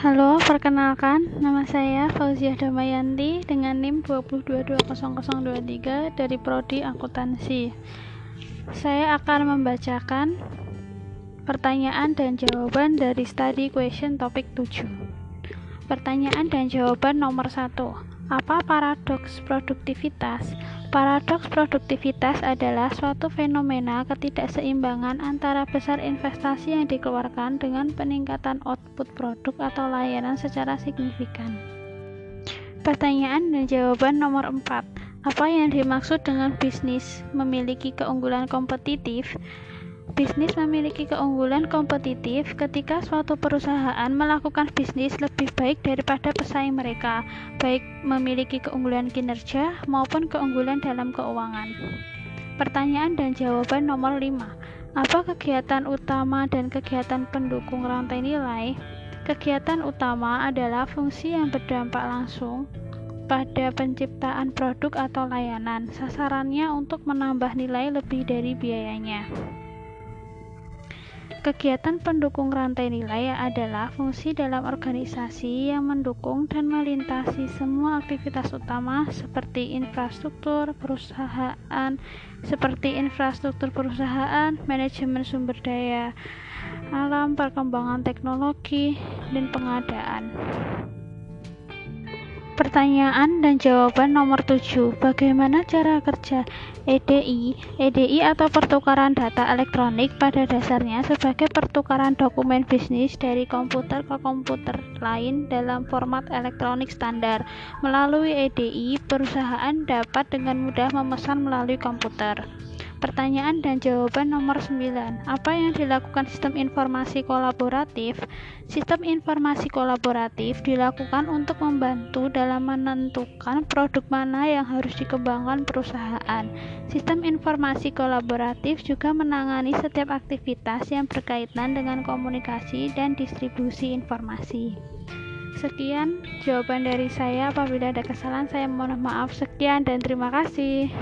Halo, perkenalkan, nama saya Fauziah Damayanti dengan NIM 2220023 dari Prodi Akuntansi. Saya akan membacakan pertanyaan dan jawaban dari study question topik 7. Pertanyaan dan jawaban nomor 1. Apa paradoks produktivitas? Paradoks produktivitas adalah suatu fenomena ketidakseimbangan antara besar investasi yang dikeluarkan dengan peningkatan output produk atau layanan secara signifikan. Pertanyaan dan jawaban nomor 4. Apa yang dimaksud dengan bisnis memiliki keunggulan kompetitif? Bisnis memiliki keunggulan kompetitif ketika suatu perusahaan melakukan bisnis lebih baik daripada pesaing mereka, baik memiliki keunggulan kinerja maupun keunggulan dalam keuangan. Pertanyaan dan jawaban nomor 5. Apa kegiatan utama dan kegiatan pendukung rantai nilai? Kegiatan utama adalah fungsi yang berdampak langsung pada penciptaan produk atau layanan. Sasarannya untuk menambah nilai lebih dari biayanya. Kegiatan pendukung rantai nilai adalah fungsi dalam organisasi yang mendukung dan melintasi semua aktivitas utama seperti infrastruktur perusahaan, seperti infrastruktur perusahaan, manajemen sumber daya alam, perkembangan teknologi, dan pengadaan. Pertanyaan dan jawaban nomor 7. Bagaimana cara kerja EDI? EDI atau pertukaran data elektronik pada dasarnya sebagai pertukaran dokumen bisnis dari komputer ke komputer lain dalam format elektronik standar. Melalui EDI, perusahaan dapat dengan mudah memesan melalui komputer. Pertanyaan dan jawaban nomor 9. Apa yang dilakukan sistem informasi kolaboratif? Sistem informasi kolaboratif dilakukan untuk membantu dalam menentukan produk mana yang harus dikembangkan perusahaan. Sistem informasi kolaboratif juga menangani setiap aktivitas yang berkaitan dengan komunikasi dan distribusi informasi. Sekian jawaban dari saya. Apabila ada kesalahan, saya mohon maaf. Sekian dan terima kasih.